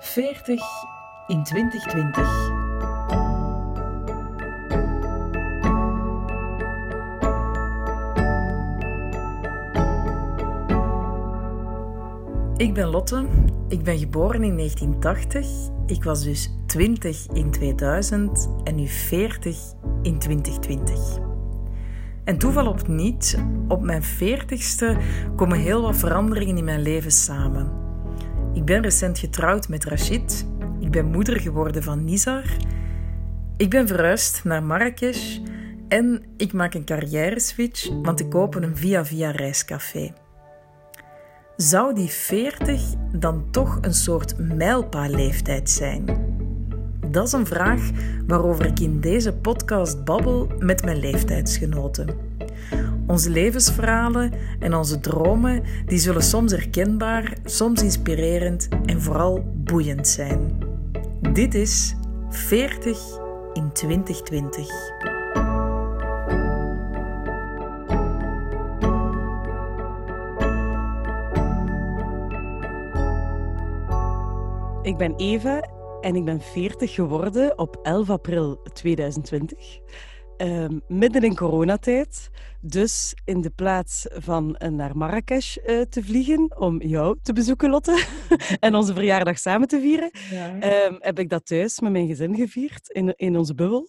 40 in 2020. Ik ben Lotte, ik ben geboren in 1980, ik was dus 20 in 2000 en nu 40 in 2020. En toeval op niet, op mijn 40ste komen heel wat veranderingen in mijn leven samen. Ik ben recent getrouwd met Rachid, ik ben moeder geworden van Nizar, ik ben verhuisd naar Marrakesh en ik maak een carrière switch, want ik open een via-via reiscafé. Zou die 40 dan toch een soort mijlpaalleeftijd zijn? Dat is een vraag waarover ik in deze podcast babbel met mijn leeftijdsgenoten. Onze levensverhalen en onze dromen die zullen soms herkenbaar, soms inspirerend en vooral boeiend zijn. Dit is 40 in 2020. Ik ben Eva en ik ben 40 geworden op 11 april 2020. Ehm, midden in coronatijd. Dus in de plaats van naar Marrakesh uh, te vliegen om jou te bezoeken, Lotte, en onze verjaardag samen te vieren, ja. um, heb ik dat thuis met mijn gezin gevierd in, in onze bubbel.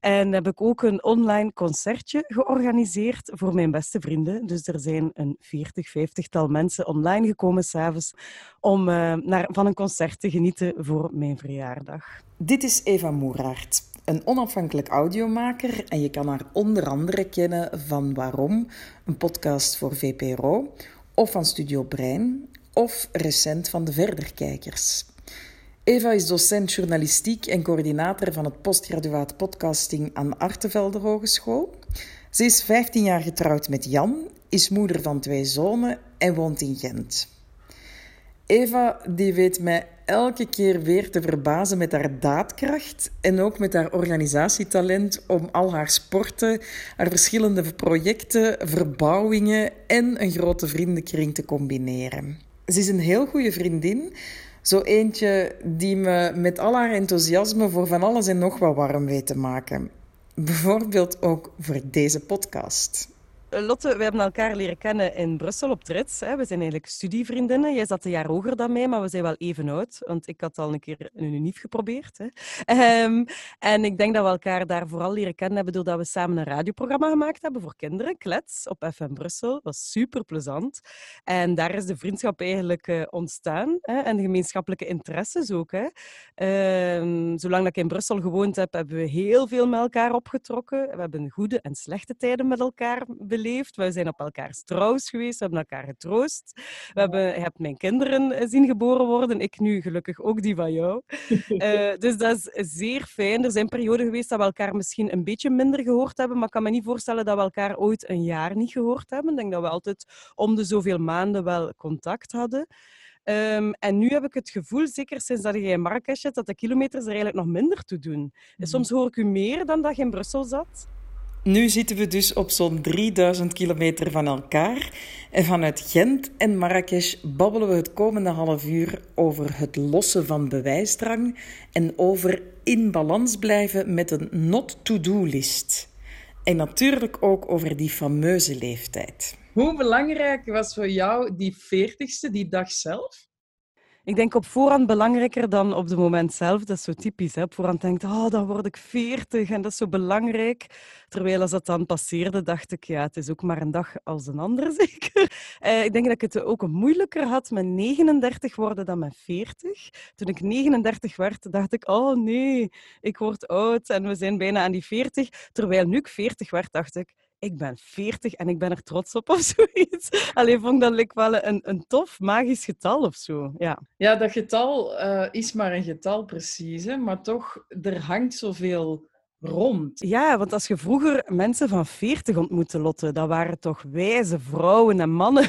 En heb ik ook een online concertje georganiseerd voor mijn beste vrienden. Dus er zijn een 40, 50-tal mensen online gekomen s'avonds om uh, naar, van een concert te genieten voor mijn verjaardag. Dit is Eva Moeraert een onafhankelijk audiomaker en je kan haar onder andere kennen van Waarom, een podcast voor VPRO, of van Studio Brein, of recent van de Verderkijkers. Eva is docent journalistiek en coördinator van het postgraduaat podcasting aan Artevelde Hogeschool. Ze is 15 jaar getrouwd met Jan, is moeder van twee zonen en woont in Gent. Eva die weet mij elke keer weer te verbazen met haar daadkracht en ook met haar organisatietalent om al haar sporten, haar verschillende projecten, verbouwingen en een grote vriendenkring te combineren. Ze is een heel goede vriendin, zo eentje die me met al haar enthousiasme voor van alles en nog wat warm weet te maken. Bijvoorbeeld ook voor deze podcast. Eh, Lotte, we hebben elkaar leren kennen in Brussel op Trits. We zijn eigenlijk studievriendinnen. Jij zat een jaar hoger dan mij, maar we zijn wel even oud. Want ik had al een keer een unief geprobeerd. Hè. Um, en ik denk dat we elkaar daar vooral leren kennen hebben doordat we samen een radioprogramma gemaakt hebben voor kinderen, Klets, op FM Brussel. Dat was super plezant. En daar is de vriendschap eigenlijk uh, ontstaan. Hè. En de gemeenschappelijke interesses ook. Hè. Um, zolang dat ik in Brussel gewoond heb, hebben we heel veel met elkaar opgetrokken. We hebben goede en slechte tijden met elkaar beleefd beleefd. We zijn op elkaars trouws geweest, we hebben elkaar getroost. We hebben, je hebt mijn kinderen eh, zien geboren worden, ik nu gelukkig ook die van jou. Uh, dus dat is zeer fijn. Er zijn perioden geweest dat we elkaar misschien een beetje minder gehoord hebben, maar ik kan me niet voorstellen dat we elkaar ooit een jaar niet gehoord hebben. Ik denk dat we altijd om de zoveel maanden wel contact hadden. Um, en nu heb ik het gevoel, zeker sinds dat je in Marrakesh zit, dat de kilometers er eigenlijk nog minder toe doen. Mm. Soms hoor ik u meer dan dat je in Brussel zat. Nu zitten we dus op zo'n 3000 kilometer van elkaar. En vanuit Gent en Marrakesh babbelen we het komende half uur over het lossen van bewijsdrang en over in balans blijven met een not-to-do-list. En natuurlijk ook over die fameuze leeftijd. Hoe belangrijk was voor jou die 40ste, die dag zelf? Ik denk op voorhand belangrijker dan op het moment zelf. Dat is zo typisch. Hè? Op voorhand denkt oh, dan word ik veertig en dat is zo belangrijk. Terwijl als dat dan passeerde, dacht ik, ja, het is ook maar een dag als een ander, zeker. Eh, ik denk dat ik het ook moeilijker had met 39 worden dan met 40. Toen ik 39 werd, dacht ik, oh nee, ik word oud en we zijn bijna aan die 40. Terwijl nu ik 40 werd, dacht ik, ik ben 40 en ik ben er trots op of zoiets. Alleen vond ik dat wel een, een tof, magisch getal of zo. Ja, ja dat getal uh, is maar een getal precies, hè? maar toch, er hangt zoveel rond. Ja, want als je vroeger mensen van 40 ontmoette, Lotte, dat waren toch wijze vrouwen en mannen.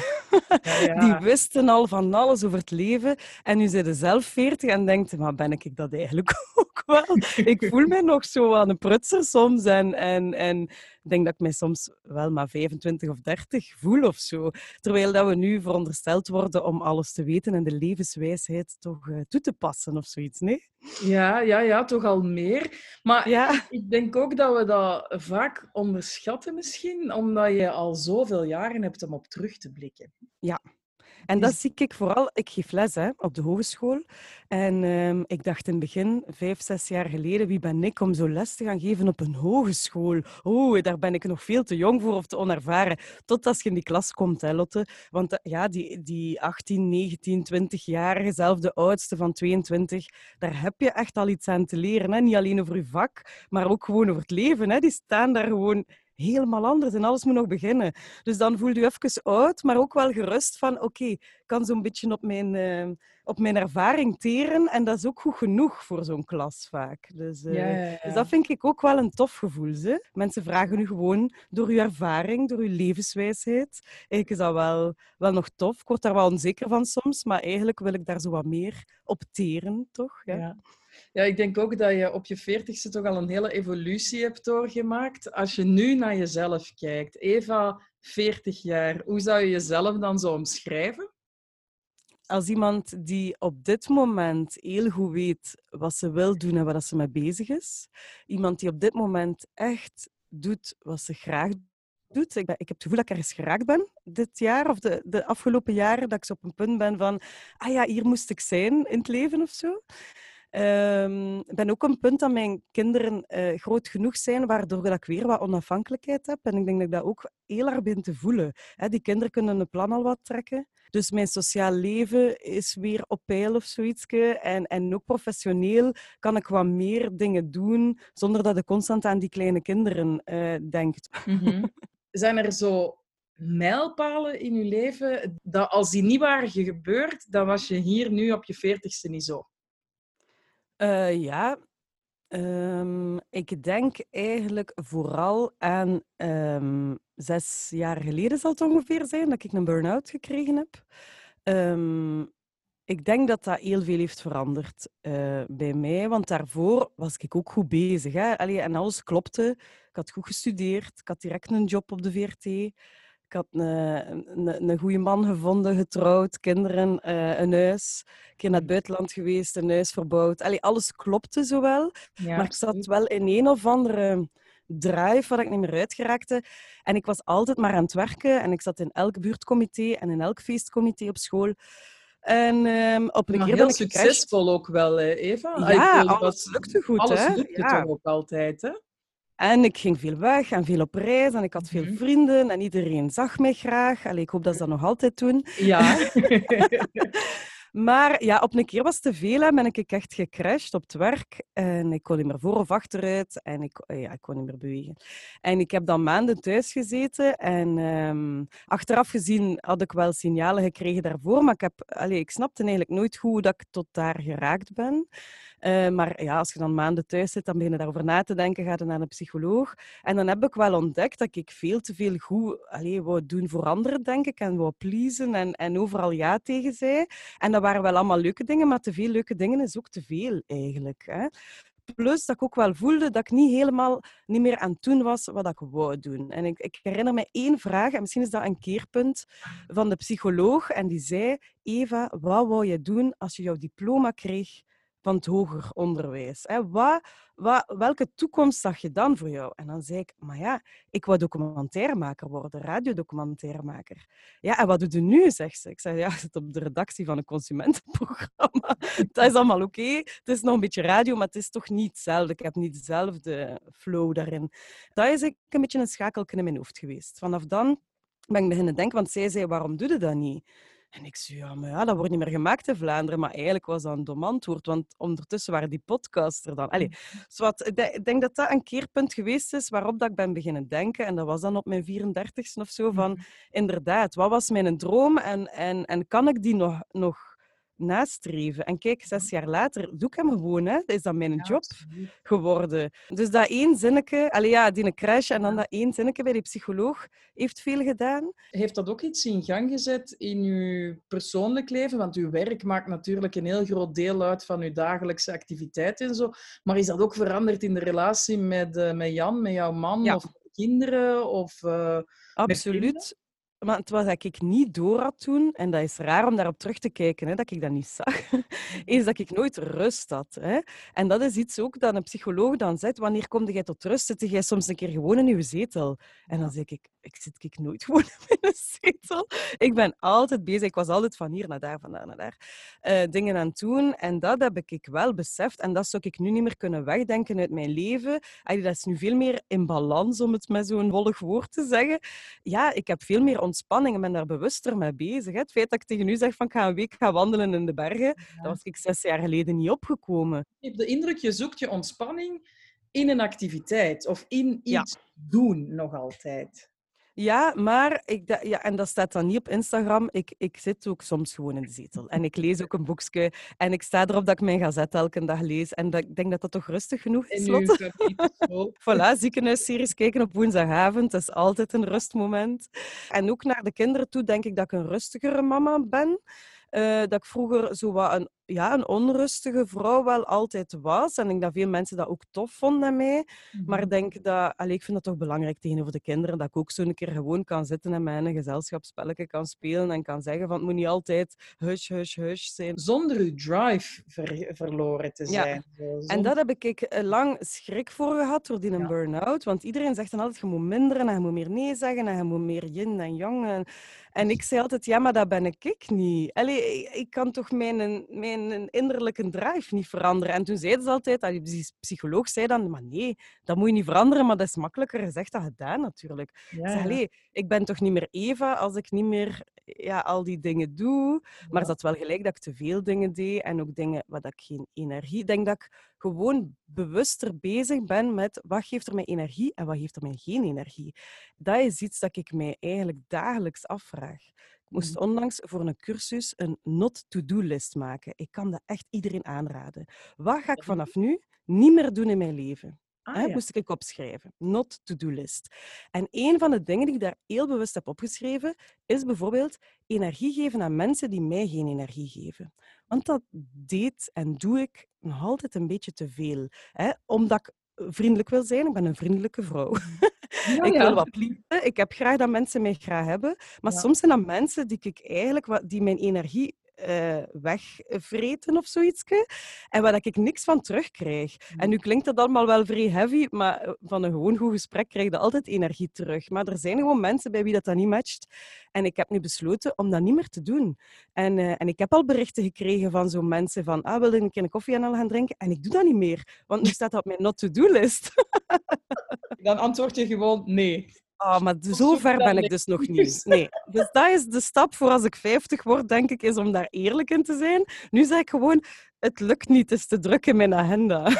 Ja, ja. Die wisten al van alles over het leven. En nu zijn ze zelf 40 en denkt, maar ben ik dat eigenlijk ook wel? Ik voel mij nog zo aan een prutser soms. En, en, en ik denk dat ik mij soms wel maar 25 of 30 voel of zo. Terwijl dat we nu verondersteld worden om alles te weten en de levenswijsheid toch uh, toe te passen of zoiets, nee? Ja, ja, ja, toch al meer. Maar ja. ik denk ook dat we dat vaak onderschatten misschien, omdat je al zoveel jaren hebt om op terug te blikken. Ja, en dat zie ik vooral, ik geef les hè, op de hogeschool. En ehm, ik dacht in het begin, vijf, zes jaar geleden, wie ben ik om zo les te gaan geven op een hogeschool? Oh, daar ben ik nog veel te jong voor of te onervaren. Tot als je in die klas komt, hè, Lotte. Want eh, ja, die, die 18, 19, 20-jarige, zelf de oudste van 22, daar heb je echt al iets aan te leren. Hè? Niet alleen over je vak, maar ook gewoon over het leven. Hè? Die staan daar gewoon helemaal anders en alles moet nog beginnen. Dus dan voel je even oud, maar ook wel gerust van oké, ik kan zo'n beetje op mijn, uh, op mijn ervaring teren en dat is ook goed genoeg voor zo'n klas vaak. Dus, uh, ja, ja, ja. dus dat vind ik ook wel een tof gevoel. Ze. Mensen vragen u gewoon door uw ervaring, door uw levenswijsheid. Eigenlijk is dat wel, wel nog tof. Ik word daar wel onzeker van soms, maar eigenlijk wil ik daar zo wat meer op teren, toch? ja. Ja, ik denk ook dat je op je veertigste toch al een hele evolutie hebt doorgemaakt. Als je nu naar jezelf kijkt, Eva, 40 jaar, hoe zou je jezelf dan zo omschrijven? Als iemand die op dit moment heel goed weet wat ze wil doen en waar ze mee bezig is. Iemand die op dit moment echt doet wat ze graag doet. Ik, ik heb het gevoel dat ik ergens geraakt ben dit jaar of de, de afgelopen jaren. Dat ik zo op een punt ben van, ah ja, hier moest ik zijn in het leven of zo. Ik ben ook een punt dat mijn kinderen uh, groot genoeg zijn, waardoor ik weer wat onafhankelijkheid heb. En ik denk dat ik dat ook heel erg ben te voelen. die kinderen kunnen een plan al wat trekken. Dus mijn sociaal leven is weer op peil of zoiets. En, en ook professioneel kan ik wat meer dingen doen, zonder dat ik constant aan die kleine kinderen uh, denk. Mhm. Zijn er zo mijlpalen in je leven dat als die niet waren gebeurd, dan was je hier nu op je veertigste niet zo? Uh, ja, um, ik denk eigenlijk vooral aan um, zes jaar geleden zal het ongeveer zijn dat ik een burn-out gekregen heb. Um, ik denk dat dat heel veel heeft veranderd uh, bij mij, want daarvoor was ik ook goed bezig. Hè? En alles klopte. Ik had goed gestudeerd, ik had direct een job op de VRT. Ik had een, een, een goede man gevonden, getrouwd, kinderen, uh, een huis. Een keer naar het buitenland geweest, een huis verbouwd. Allee, alles klopte zo wel. maar ik zat wel in een of andere drive waar ik niet meer uitgeraakte. En ik was altijd maar aan het werken. En ik zat in elk buurtcomité en in elk feestcomité op school. En um, op een maar keer heel succesvol ook wel, Eva. Ja, alles lukte goed. Alles hè? lukte ja. toch ook altijd, hè? En ik ging veel weg en veel op reis en ik had veel Mhm. vrienden en iedereen zag mij graag. Allee, ik hoop dat ze dat nog altijd doen. Ja. Maar ja, op een keer was het te veel en ben ik echt gecrashed op het werk. En ik kon niet meer voor of achteruit en ik, ja, ik kon niet meer bewegen. En ik heb dan maanden thuis gezeten en ehm, achteraf gezien had ik wel signalen gekregen daarvoor, maar ik, heb, allee, ik snapte eigenlijk nooit hoe dat ik tot daar geraakt ben. Uh, maar ja, als je dan maanden thuis zit, dan begin je daarover na te denken, ga je naar een psycholoog. En dan heb ik wel ontdekt dat ik veel te veel goed allee, wou doen voor anderen, denk ik, en wou pleasen en, en overal ja tegen zei. En dat waren wel allemaal leuke dingen, maar te veel leuke dingen is ook te veel eigenlijk. Hè? Plus dat ik ook wel voelde dat ik niet helemaal niet meer aan het doen was wat ik wou doen. En ik, ik herinner me één vraag, en misschien is dat een keerpunt, van de psycholoog. En die zei, Eva, wat wou je doen als je jouw diploma kreeg van het hoger onderwijs. Hè? Wat, wat, welke toekomst zag je dan voor jou? En dan zei ik, maar ja, ik wou documentairemaker worden, radiodocumentairemaker. Ja, en wat doe je nu, zegt ze. Ik zei, ja, ik zit op de redactie van een consumentenprogramma. Dat is allemaal oké. Het is nog een beetje radio, maar het is toch niet hetzelfde. Ik heb niet dezelfde flow daarin. Dat is een beetje een schakelken in mijn hoofd geweest. Vanaf dan ben ik beginnen denken, want zij zei, waarom doe je dat niet? En ik zei, ja, maar ja, dat wordt niet meer gemaakt in Vlaanderen. Maar eigenlijk was dat een dom antwoord, want ondertussen waren die podcasts er dan. Allee, zwart, ik denk dat dat een keerpunt geweest is waarop dat ik ben beginnen denken. En dat was dan op mijn 34ste of zo, van inderdaad, wat was mijn droom en, en, en kan ik die nog, nog nastreven. En kijk, zes jaar later doe ik hem gewoon. Hè. Is dat mijn job geworden. Dus dat één zinnetje, allee, ja, die crash en dan dat één zinnetje bij die psycholoog heeft veel gedaan. Heeft dat ook iets in gang gezet in uw persoonlijk leven? Want uw werk maakt natuurlijk een heel groot deel uit van uw dagelijkse activiteit en zo. Maar is dat ook veranderd in de relatie met, uh, met Jan, met jouw man? Ja. Of kinderen of uh, Absoluut. Maar het was dat ik niet door had toen, en dat is raar om daarop terug te kijken, hè, dat ik dat niet zag, is dat ik nooit rust had. Hè. En dat is iets ook dat een psycholoog dan zegt, wanneer kom jij tot rust? Zit jij soms een keer gewoon in je zetel? En dan zeg ik, ik zit ik nooit gewoon in een zetel. Ik ben altijd bezig. Ik was altijd van hier naar daar, van daar naar daar. Uh, dingen aan het doen. En dat heb ik wel beseft. En dat zou ik nu niet meer kunnen wegdenken uit mijn leven. Allee, dat is nu veel meer in balans, om het met zo'n wollig woord te zeggen. Ja, ik heb veel meer ontspanning en ben daar bewuster mee bezig. Hè. Het feit dat ik tegen u zeg van ik ga een week gaan wandelen in de bergen, dat was ik zes jaar geleden niet opgekomen. Ik heb de indruk, je zoekt je ontspanning in een activiteit of in iets doen nog altijd. Ja, maar ik, ja, en dat staat dan niet op Instagram. Ik, ik zit ook soms gewoon in de zetel. En ik lees ook een boekje. En ik sta erop dat ik mijn gazet elke dag lees. En dat, ik denk dat dat toch rustig genoeg is, Lotte. voilà, ziekenhuisseries kijken op woensdagavond. Dat is altijd een rustmoment. En ook naar de kinderen toe denk ik dat ik een rustigere mama ben. Uh, dat ik vroeger zo wat een ja, een onrustige vrouw wel altijd was. En ik denk dat veel mensen dat ook tof vonden aan mij. Maar ik mhm. denk dat, allez, ik vind dat toch belangrijk tegenover de kinderen, dat ik ook zo een keer gewoon kan zitten en mijn gezelschapsspelletje kan spelen en kan zeggen van het moet niet altijd hush, hush, hush zijn. Zonder uw drive verloren te zijn. Ja. En dat heb ik eh, lang schrik voor gehad door die een burn-out. Want iedereen zegt dan altijd, je moet minderen en je moet meer nee zeggen en je moet meer yin en yang. En, en ik zei altijd, ja, maar dat ben ik, ik niet. Allee, ik kan toch mijn, mijn een innerlijke drive niet veranderen. En toen zeiden ze altijd, die psycholoog zei dan, maar nee, dat moet je niet veranderen, maar dat is makkelijker gezegd dan gedaan natuurlijk. Ja, ik ik ben toch niet meer Eva als ik niet meer ja, al die dingen doe. Maar ja. dat wel gelijk dat ik te veel dingen deed en ook dingen waar ik geen energie... Ik denk dat ik gewoon bewuster bezig ben met wat geeft er mij energie en wat geeft er mij geen energie. Dat is iets dat ik mij eigenlijk dagelijks afvraag moest mm. onlangs voor een cursus een not-to-do-list maken. Ik kan dat echt iedereen aanraden. Wat ga ik vanaf nu niet meer doen in mijn leven? Ah, ja. Moest ik opschrijven. Not-to-do-list. En een van de dingen die ik daar heel bewust heb opgeschreven, is bijvoorbeeld energie geven aan mensen die mij geen energie geven. Want dat deed en doe ik nog altijd een beetje te veel. Hè? Omdat ik vriendelijk wil zijn. Ik ben een vriendelijke vrouw. Ja, ik wil wat pleasen. Ik heb graag dat mensen mij graag hebben. Maar soms zijn dat mensen die ik eigenlijk, die mijn energie uh, wegvreten of zoiets. En waar ik niks van terugkrijg. En nu klinkt dat allemaal wel vrij heavy, maar eh, van een gewoon goed gesprek krijg je altijd energie terug. Maar er zijn gewoon mensen bij wie dat, dat niet matcht. En ik heb nu besloten om dat niet meer te doen. En, uh, en ik heb al berichten gekregen van zo'n mensen van, ah, wil je een keer een koffie en al gaan drinken? En ik doe dat niet meer, want nu staat dat op mijn not-to-do-list. Dan antwoord je gewoon nee. Oh, maar zo ver ben ik dus nog niet. Nee. Dus dat is de stap voor als ik 50 word, denk ik, is om daar eerlijk in te zijn. Nu zeg ik gewoon, het lukt niet, het is te druk in mijn agenda.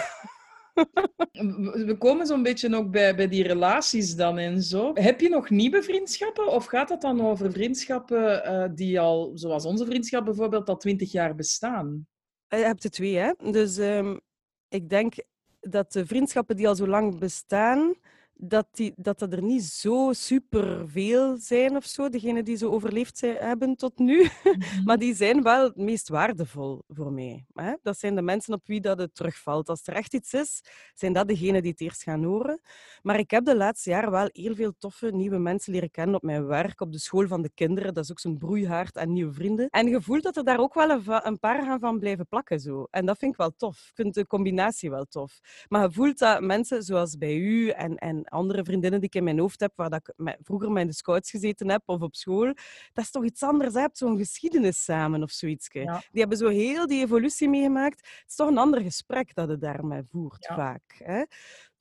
We komen zo'n beetje ook bij, bij die relaties dan en zo. Heb je nog nieuwe vriendschappen? Of gaat het dan over vriendschappen uh, die al, zoals onze vriendschap bijvoorbeeld, al twintig jaar bestaan? Je hebt er twee, hè? Dus um, ik denk dat de vriendschappen die al zo lang bestaan, dat, die, dat dat er niet zo superveel zijn of zo, degenen die zo overleefd zijn, hebben tot nu. Mhm. maar die zijn wel het meest waardevol voor mij. Hè? Dat zijn de mensen op wie dat het terugvalt. Als er echt iets is, zijn dat degenen die het eerst gaan horen. Maar ik heb de laatste jaren wel heel veel toffe nieuwe mensen leren kennen op mijn werk, op de school van de kinderen. Dat is ook zo'n broeihaard aan nieuwe vrienden. En je voelt dat er daar ook wel een, een paar gaan van blijven plakken. Zo. En dat vind ik wel tof. Ik vind de combinatie wel tof. Maar je voelt dat mensen zoals bij u en, en andere vriendinnen die ik in mijn hoofd heb, waar dat ik vroeger met in de scouts gezeten heb of op school, dat is toch iets anders. Je hebt zo'n geschiedenis samen of zoiets. Die hebben zo heel die evolutie meegemaakt. Het is toch een ander gesprek dat je daarmee voert, vaak. Hè?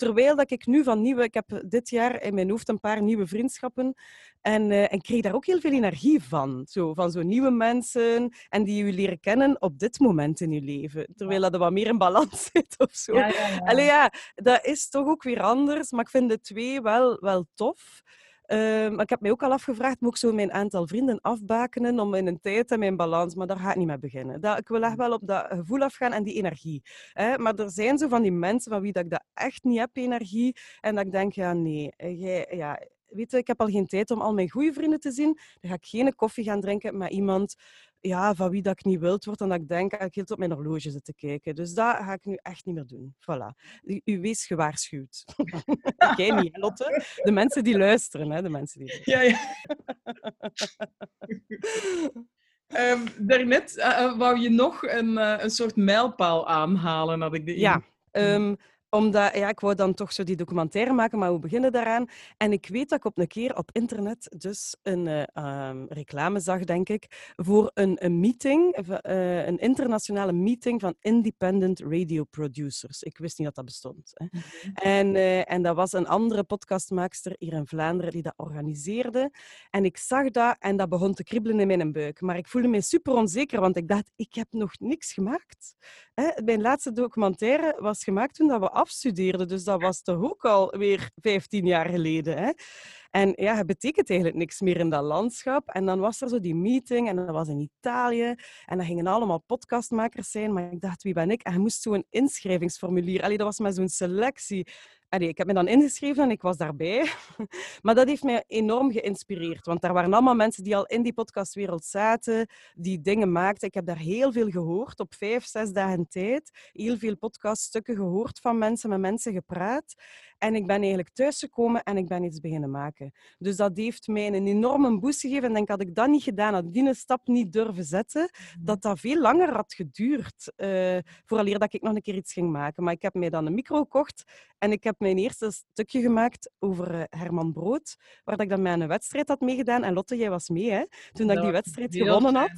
Terwijl dat ik nu van nieuwe... Ik heb dit jaar in mijn hoofd een paar nieuwe vriendschappen. En, uh, en kreeg daar ook heel veel energie van. Zo, van zo nieuwe mensen. En die je leren kennen op dit moment in je leven. Terwijl dat er wat meer in balans zit of zo. Ja, ja, ja, dat is toch ook weer anders. Maar ik vind de twee wel, wel tof. Ehm, maar ik heb mij ook al afgevraagd, moet ik zo mijn aantal vrienden afbakenen om in een tijd en mijn balans, maar daar ga ik niet mee beginnen. Dat, ik wil echt wel op dat gevoel afgaan en die energie. Hè? Maar er zijn zo van die mensen van wie dat ik dat echt niet heb, energie, en dat ik denk, ja nee, jij, ja, weet je, ik heb al geen tijd om al mijn goede vrienden te zien. Dan ga ik geen koffie gaan drinken met iemand ja, van wie dat ik niet wild word en dat ik denk, dat ik heel op mijn horloge zit te kijken. Dus dat ga ik nu echt niet meer doen. Voilà. U, u wees gewaarschuwd. Jij niet, Lotte. De mensen die luisteren, hè, de mensen die... Ja, ja. um, daarnet uh, wou je nog een, uh, een soort mijlpaal aanhalen, had ik de Ja, um, omdat, ja, ik wou dan toch zo die documentaire maken, maar we beginnen daaraan. En ik weet dat ik op een keer op internet dus een uh, um, reclame zag, denk ik, voor een, een meeting, uh, een internationale meeting van independent radio producers. Ik wist niet dat dat bestond. Hè. -hmm. en, uh, en dat was een andere podcastmaakster hier in Vlaanderen die dat organiseerde. En ik zag dat en dat begon te kriebelen in mijn buik. Maar ik voelde me super onzeker, want ik dacht, ik heb nog niks gemaakt. Hè. Mijn laatste documentaire was gemaakt toen dat we afstudeerde. Dus dat was toch ook alweer 15 jaar geleden. Hè? En ja, het betekent eigenlijk niks meer in dat landschap. En dan was er zo die meeting en dat was in Italië. En dat gingen allemaal podcastmakers zijn. Maar ik dacht, wie ben ik? En je moest zo'n inschrijvingsformulier. Allee, dat was maar zo'n selectie. Allee, ik heb me dan ingeschreven en ik was daarbij. Maar dat heeft mij enorm geïnspireerd. Want daar waren allemaal mensen die al in die podcastwereld zaten, die dingen maakten. Ik heb daar heel veel gehoord op vijf, zes dagen tijd. Heel veel podcaststukken gehoord van mensen, met mensen gepraat. En ik ben eigenlijk thuisgekomen en ik ben iets beginnen maken. Dus dat heeft mij een enorme boost gegeven. En ik denk, had ik dat niet gedaan, had ik die stap niet durven zetten, dat dat veel langer had geduurd. Uh, vooraleer dat ik nog een keer iets ging maken. Maar ik heb mij dan een micro gekocht en ik heb mijn eerste stukje gemaakt over uh, Herman Brood, waar dat ik dan met een wedstrijd had meegedaan. En Lotte, jij was mee, hè? Toen dat ik die wedstrijd gewonnen had.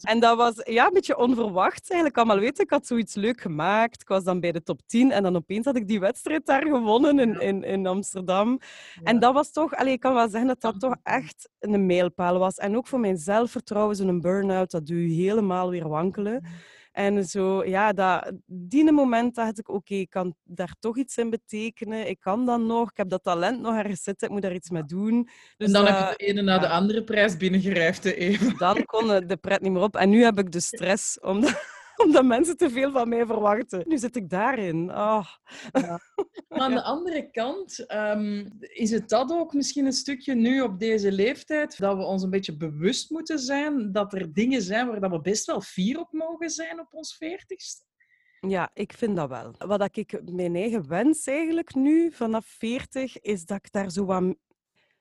En dat was ja, een beetje onverwacht. Eigenlijk allemaal weten, ik had zoiets leuk gemaakt. Ik was dan bij de top 10 en dan opeens had ik die wedstrijd daar gewonnen in, in, in Amsterdam. Ja. En dat was toch, allee, ik kan wel zeggen dat dat toch echt een mijlpaal was. En ook voor mijn zelfvertrouwen, zo'n burn-out, dat doe je helemaal weer wankelen. En zo, ja, dat, die moment dacht ik, oké, okay, ik kan daar toch iets in betekenen. Ik kan dat nog, ik heb dat talent nog ergens zitten, ik moet daar iets mee doen. Dus en dan dat, heb je de ene na de andere prijs binnengerijfd, even. Dan kon de pret niet meer op. En nu heb ik de stress, omdat omdat mensen te veel van mij verwachten. Nu zit ik daarin. Oh. Ja. Maar aan de andere kant um, is het dat ook misschien een stukje nu op deze leeftijd, dat we ons een beetje bewust moeten zijn dat er dingen zijn waar dat we best wel fier op mogen zijn op ons veertigste? Ja, ik vind dat wel. Wat ik mijn eigen wens eigenlijk nu vanaf 40 is dat ik daar zo wat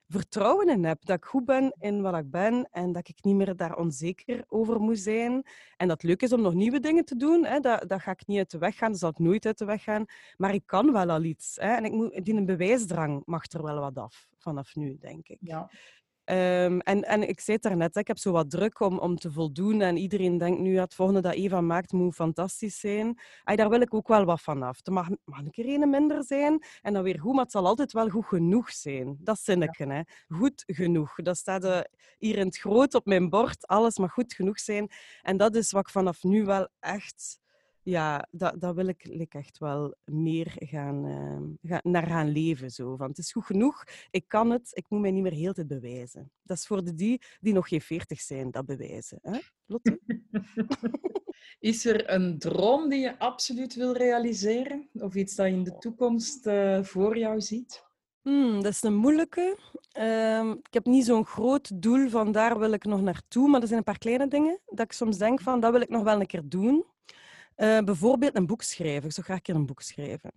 vertrouwen in heb. Dat ik goed ben in wat ik ben en dat ik niet meer daar onzeker over moet zijn. En dat het leuk is om nog nieuwe dingen te doen. Hè. Dat, dat ga ik niet uit de weg gaan, dat zal ik nooit uit de weg gaan. Maar ik kan wel al iets. Hè. En ik moet, die een bewijsdrang mag er wel wat af vanaf nu, denk ik. Ja. Um, en, en ik zei het daarnet, ik heb zo wat druk om, om te voldoen. En iedereen denkt nu, ja, het volgende dat Eva maakt moet fantastisch zijn. Ay, daar wil ik ook wel wat van af. Het mag, mag een keer een minder zijn en dan weer goed, maar het zal altijd wel goed genoeg zijn. Dat zinnetje, ja. hè. Goed genoeg. Dat staat uh, hier in het groot op mijn bord. Alles mag goed genoeg zijn. En dat is wat ik vanaf nu wel echt ja, dat, dat wil ik, echt wel meer gaan, uh, gaan, naar gaan leven. Zo. Want het is goed genoeg, ik kan het, ik moet mij niet meer heel tijd bewijzen. Dat is voor de die die nog geen veertig zijn, dat bewijzen. Hè? Lotte? is er een droom die je absoluut wil realiseren? Of iets dat je in de toekomst uh, voor jou ziet? Hmm, dat is een moeilijke. Uh, ik heb niet zo'n groot doel van daar wil ik nog naartoe, maar er zijn een paar kleine dingen dat ik soms denk van dat wil ik nog wel een keer doen. Uh, bijvoorbeeld een boek schrijven. Ik zou graag een keer een boek schrijven.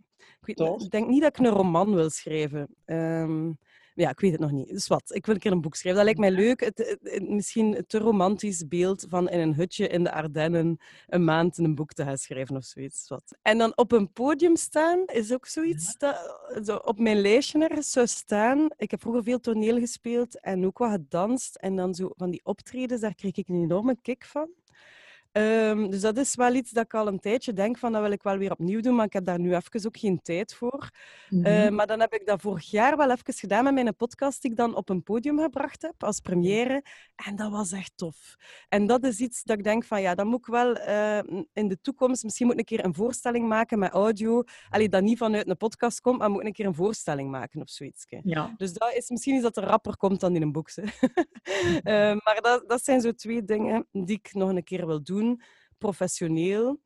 Ik, weet, ik denk niet dat ik een roman wil schrijven. Um, ja, ik weet het nog niet. Dus wat, ik wil een keer een boek schrijven. Dat lijkt mij leuk. Het, het, het, misschien een te romantisch beeld van in een hutje in de Ardennen een maand een boek te gaan schrijven of zoiets. Wat. En dan op een podium staan is ook zoiets dat zo op mijn lijstje zou staan. Ik heb vroeger veel toneel gespeeld en ook wat gedanst. En dan zo van die optredens, daar kreeg ik een enorme kick van. Um, dus dat is wel iets dat ik al een tijdje denk van dat wil ik wel weer opnieuw doen, maar ik heb daar nu even ook geen tijd voor. Mm -hmm. uh, maar dan heb ik dat vorig jaar wel even gedaan met mijn podcast die ik dan op een podium gebracht heb als première. En dat was echt tof. En dat is iets dat ik denk van ja, dan moet ik wel uh, in de toekomst misschien moet ik een keer een voorstelling maken met audio. Allee, dat niet vanuit een podcast komt, maar moet ik een keer een voorstelling maken of zoiets. Ja. Dus dat is misschien iets dat er rapper komt dan in een boek. uh, maar dat, dat zijn zo twee dingen die ik nog een keer wil doen professioneel.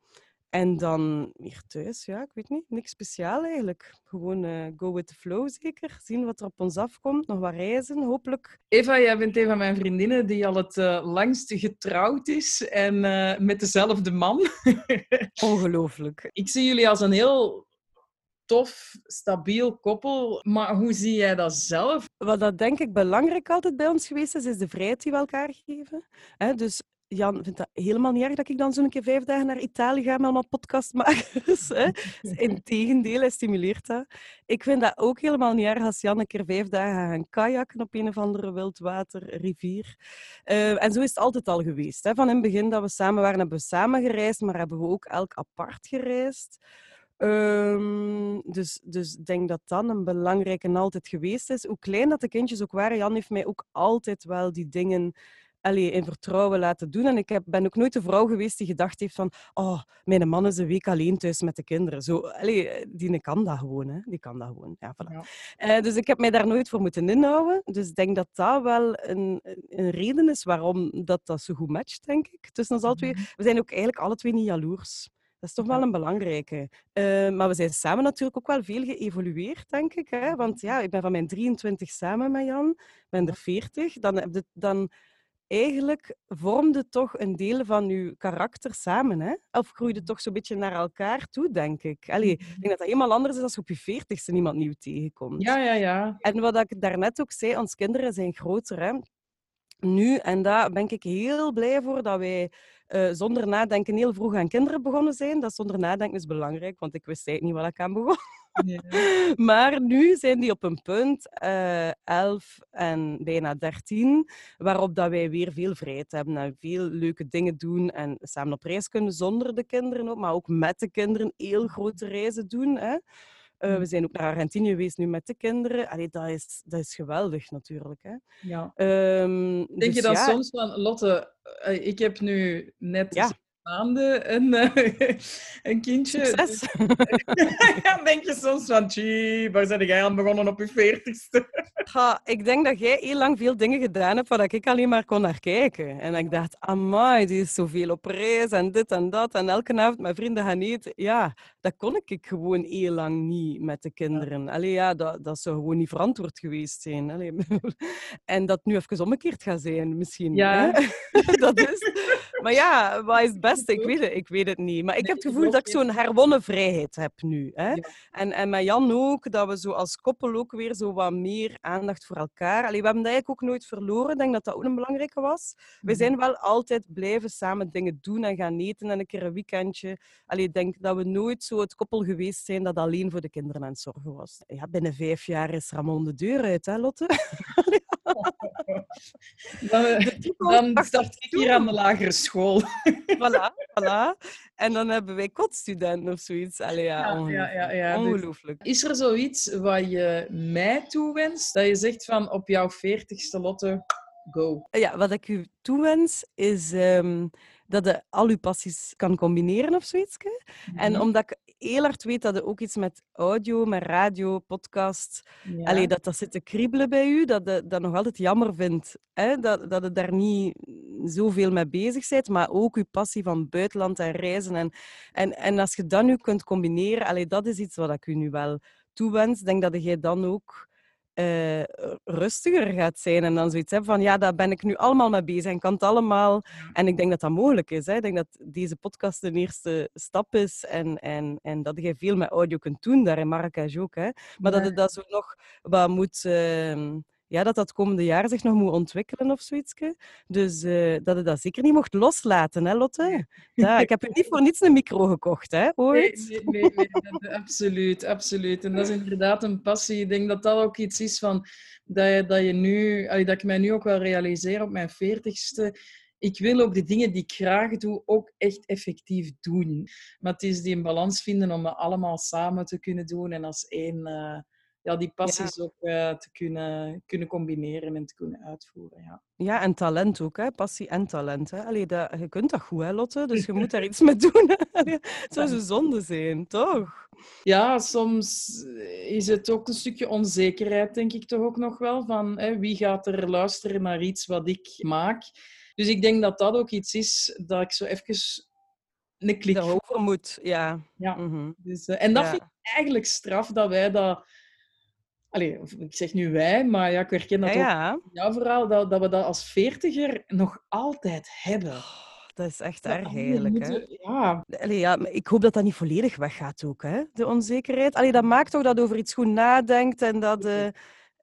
en dan hier thuis, ja, ik weet niet, niks speciaal eigenlijk. Gewoon uh, go with the flow zeker, zien wat er op ons afkomt, nog wat reizen, hopelijk. Eva, jij bent een van mijn vriendinnen die al het uh, langst getrouwd is en uh, met dezelfde man. Ongelooflijk. Ik zie jullie als een heel tof, stabiel koppel. Maar hoe zie jij dat zelf? Wat dat denk ik belangrijk altijd bij ons geweest is, is de vrijheid die we elkaar geven. dus Jan vindt dat helemaal niet erg dat ik dan zo'n keer vijf dagen naar Italië ga met allemaal podcastmakers. Hè. Integendeel, hij stimuleert dat. Ik vind dat ook helemaal niet erg als Jan een keer vijf dagen gaat gaan kajakken op een of andere wildwaterrivier. Uh, en zo is het altijd al geweest. Hè. Van in het begin dat we samen waren, hebben we samen gereisd, maar hebben we ook elk apart gereisd. Um, dus, dus ik denk dat dat een belangrijke altijd geweest is. Hoe klein dat de kindjes ook waren, Jan heeft mij ook altijd wel die dingen allee, in vertrouwen laten doen. En ik heb, ben ook nooit de vrouw geweest die gedacht heeft van oh, mijn man is een week alleen thuis met de kinderen. Zo, allee, die kan dat gewoon. Hè. Die kan dat gewoon. Ja, voilà. ja. Uh, dus ik heb mij daar nooit voor moeten inhouden. Dus ik denk dat dat wel een, een reden is waarom dat, dat zo goed matcht, denk ik. Tussen ons alle twee. Mhm. We zijn ook eigenlijk alle twee niet jaloers. Dat is toch wel een belangrijke. Uh, maar we zijn samen natuurlijk ook wel veel geëvolueerd, denk ik. Hè? Want ja, ik ben van mijn 23 samen met Jan, ben er 40. Dan, heb je, dan eigenlijk vormde toch een deel van je karakter samen. Hè? Of groeide toch zo'n beetje naar elkaar toe, denk ik. Allee, ik denk dat dat helemaal anders is als op je veertigste niemand nieuw tegenkomt. Ja, ja, ja. En wat ik daarnet ook zei, onze kinderen zijn groter. Hè? Nu, en daar ben ik heel blij voor dat wij uh, zonder nadenken heel vroeg aan kinderen begonnen zijn. Dat zonder nadenken is belangrijk, want ik wist eigenlijk niet wat ik aan begon. Maar nu zijn die op een punt, uh, 11 en bijna 13, waarop dat wij weer veel vrijheid hebben en veel leuke dingen doen en samen op reis kunnen zonder de kinderen ook, maar ook met de kinderen heel grote reizen doen. Hè. Uh, we zijn ook naar Argentinië geweest nu met de kinderen. Allee, dat, is, dat is geweldig natuurlijk. Hè. Ja. Um, Denk dus je dan ja. soms van, Lotte, uh, ik heb nu net ja maanden een, uh, een kindje. Succes. dan denk je soms van, gee, waar zijn jij aan begonnen op je veertigste? Ja, ik denk dat jij heel lang veel dingen gedaan hebt waar ik alleen maar kon naar kijken. En ik dacht, amai, die is zoveel op reis en dit en dat. En elke avond met vrienden gaan eten. Ja, dat kon ik gewoon heel lang niet met de kinderen. Allee, ja, dat, dat zou gewoon niet verantwoord geweest zijn. Allee. En dat nu even omgekeerd gaat zijn, misschien. Ja. dat is... Maar ja, wat is het beste? Ik weet het, ik weet het niet. Maar ik heb het gevoel dat ik zo'n herwonnen vrijheid heb nu. Hè? En, en met Jan ook, dat we zo als koppel ook weer zo wat meer aandacht voor elkaar. Allee, we hebben dat eigenlijk ook nooit verloren. Ik denk dat dat ook een belangrijke was. We mhm. zijn wel altijd blijven samen dingen doen en gaan eten en een keer een weekendje. Allee, ik denk dat we nooit zo het koppel geweest zijn dat alleen voor de kinderen aan het zorgen was. Ja, binnen vijf jaar is Ramon de deur uit, hè Lotte? dan, dan start ik hier aan de lagere school. voilà, voilà. En dan hebben wij kotstudenten of zoiets. Allee, ja, ja, ja, ja, dus ongelooflijk. Is er zoiets wat je mij toewenst, dat je zegt van op jouw veertigste Lotte, go? Ja, wat ik u toewens is... Um, dat je al je passies kan combineren of zoiets. Mm En mhm. omdat ik heel hard weet dat je ook iets met audio, met radio, podcast, ja. allee, dat dat zit te kriebelen bij u, dat je dat nog altijd jammer vindt. Hè? Dat, dat je daar niet zoveel mee bezig bent, maar ook je passie van buitenland en reizen. En, en, en als je dat nu kunt combineren, allee, dat is iets wat ik u nu wel toewens. Ik denk dat jij dan ook uh, rustiger gaat zijn en dan zoiets hebben van ja, daar ben ik nu allemaal mee bezig en kan het allemaal. En ik denk dat dat mogelijk is. Hè. Ik denk dat deze podcast de eerste stap is en, en, en dat je veel met audio kunt doen, daar in Marrakesh ook. Hè. Maar ja. dat je dat zo nog wat moet... Uh, ja, dat dat komende jaar zich nog moet ontwikkelen of zoiets. Dus uh, dat je dat zeker niet mocht loslaten, hè, Lotte? Ja, ik heb er niet voor niets een micro gekocht, hè, ooit. Nee, nee, nee, nee absoluut, absoluut. En dat is inderdaad een passie. Ik denk dat dat ook iets is van dat je, dat je nu, dat ik mij nu ook wel realiseer op mijn veertigste ik wil ook de dingen die ik graag doe ook echt effectief doen. Maar het is die een balans vinden om het allemaal samen te kunnen doen en als één, uh, ja, die passies ja. ook uh, te kunnen, kunnen combineren en te kunnen uitvoeren. Ja, ja en talent ook, hè? passie en talent. Hè? Allee, dat, je kunt dat goed, hè, Lotte? Dus je moet daar iets mee doen. het zou zo zonde zijn, toch? Ja, soms is het ook een stukje onzekerheid, denk ik toch ook nog wel. Van hè, wie gaat er luisteren naar iets wat ik maak? Dus ik denk dat dat ook iets is dat ik zo even een klik. De overmoed, ja. Ja. Mhm. Dus, eh, en dat Ja. vind ik eigenlijk straf dat wij dat... Allee, ik zeg nu wij, maar ja, ik herken dat Ja, ook ja. in jouw verhaal, dat, dat we dat als veertiger nog altijd hebben. Oh, dat is echt Dat erg we eigenlijk, hè. Ja, Allee, ja, maar ik hoop dat dat niet volledig weggaat ook, hè, de onzekerheid. Allee, dat maakt toch dat je over iets goed nadenkt en dat... eh,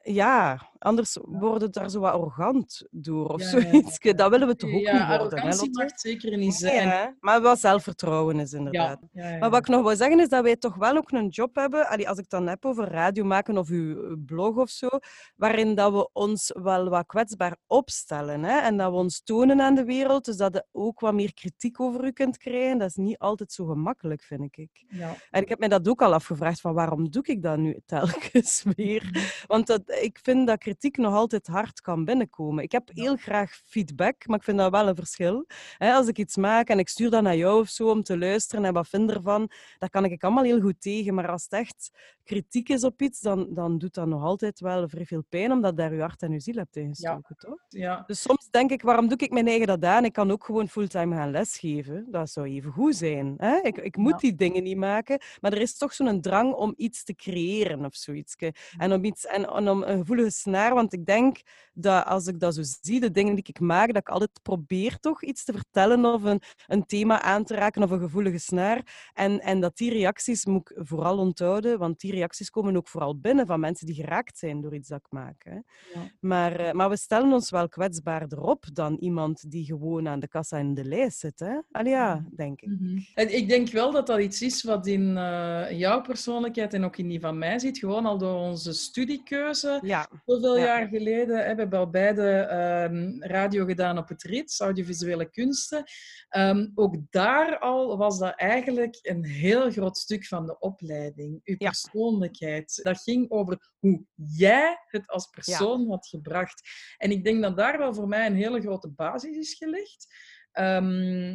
ja, anders wordt het daar zo wat arrogant door of Ja, ja, ja, zoiets. Dat willen we toch ook niet worden, arrogantie mag zeker niet zijn. maar wel zelfvertrouwen is inderdaad. Ja, ja, ja. Maar wat ik nog wil zeggen is dat wij toch wel ook een job hebben, allee, als ik dan heb over radio maken of uw blog of zo, waarin dat we ons wel wat kwetsbaar opstellen hè? en dat we ons tonen aan de wereld, dus dat je ook wat meer kritiek over u kunt krijgen. Dat is niet altijd zo gemakkelijk, vind ik. Ja. En ik heb me dat ook al afgevraagd, van waarom doe ik dat nu telkens weer? Want dat, ik vind dat kritiek nog altijd hard kan binnenkomen. Ik heb heel graag feedback, maar ik vind dat wel een verschil. Als ik iets maak en ik stuur dat naar jou of zo om te luisteren en wat vind je ervan, dat kan ik allemaal heel goed tegen. Maar als het echt kritiek is op iets, dan, dan doet dat nog altijd wel vrij veel pijn, omdat daar je hart en je ziel hebt ingestoken, toch? Ja. Dus soms denk ik, waarom doe ik mijn eigen dat aan? Ik kan ook gewoon fulltime gaan lesgeven. Dat zou even goed zijn. Hè? Ik, ik moet Ja. die dingen niet maken, maar er is toch zo'n drang om iets te creëren of zoiets. En om, iets, en, en om een gevoelige snaar, want ik denk dat als ik dat zo zie, de dingen die ik maak, dat ik altijd probeer toch iets te vertellen of een, een thema aan te raken of een gevoelige snaar. En, en dat die reacties moet ik vooral onthouden, want die reacties komen ook vooral binnen van mensen die geraakt zijn door iets dat ik maak. Hè. Ja. Maar, eh, maar we stellen ons wel kwetsbaarder op dan iemand die gewoon aan de kassa in de lijst zit. Hè? Allee, ja, denk ik. Mhm. En ik denk wel dat dat iets is wat in eh, jouw persoonlijkheid en ook in die van mij zit. Gewoon al door onze studiekeuze. Ja, Zoveel Ja. jaar geleden hè, we hebben al beide ehm, radio gedaan op het RITS, audiovisuele kunsten. Ehm, ook daar al was dat eigenlijk een heel groot stuk van de opleiding. Uw Ja. persoonlijkheid. Dat ging over hoe jij het als persoon had gebracht. En ik denk dat daar wel voor mij een hele grote basis is gelegd. Ehm,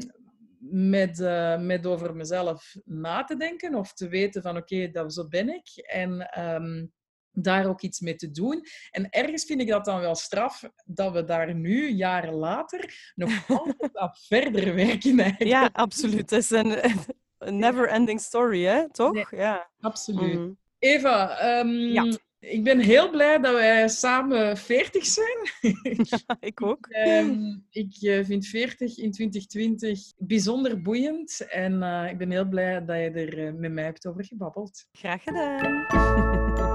met, eh, met over mezelf na te denken of te weten van oké, dat zo ben ik. En daar ook iets mee te doen. En ergens vind ik dat dan wel straf dat we daar nu, jaren later, nog altijd aan verder werken eigenlijk. ja absoluut. Het is een, een never-ending story, hè? toch? Nee. Ja. Absoluut. Mhm. Eva, ehm, Ja. ik ben heel blij dat wij samen 40 zijn. ik ook. Ehm, ik eh, vind 40 in 2020 bijzonder boeiend. En eh, ik ben heel blij dat je er eh, met mij hebt over gebabbeld. Graag gedaan.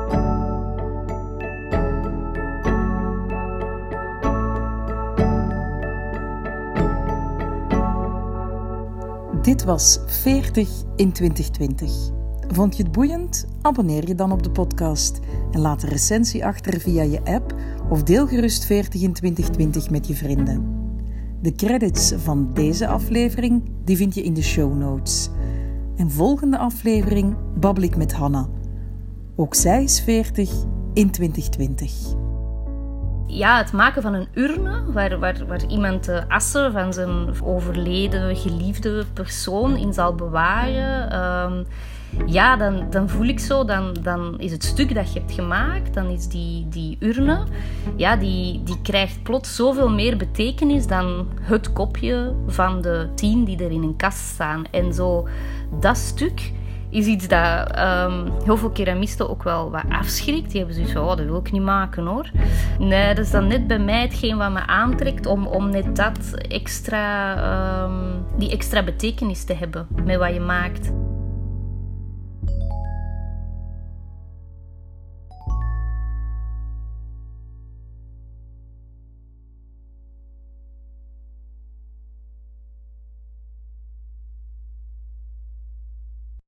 Dit was 40 in 2020. Vond je het boeiend? Abonneer je dan op de podcast en laat een recensie achter via je app of deel gerust 40 in 2020 met je vrienden. De credits van deze aflevering die vind je in de show notes. En volgende aflevering babbel ik met Hanna. Ook zij is 40 in 2020. Ja, het maken van een urne waar, waar, waar iemand de assen van zijn overleden geliefde persoon in zal bewaren. ehm, ja, dan, dan voel ik zo, dan, dan is het stuk dat je hebt gemaakt, dan is die, die urne, ja, die, die krijgt plots zoveel meer betekenis dan het kopje van de tien die er in een kast staan. En zo, dat stuk is iets dat ehm, heel veel keramisten ook wel wat afschrikt. Die hebben zoiets van, oh, dat wil ik niet maken hoor. Nee, dat is dan net bij mij hetgeen wat me aantrekt om, om net dat extra, ehm, die extra betekenis te hebben met wat je maakt.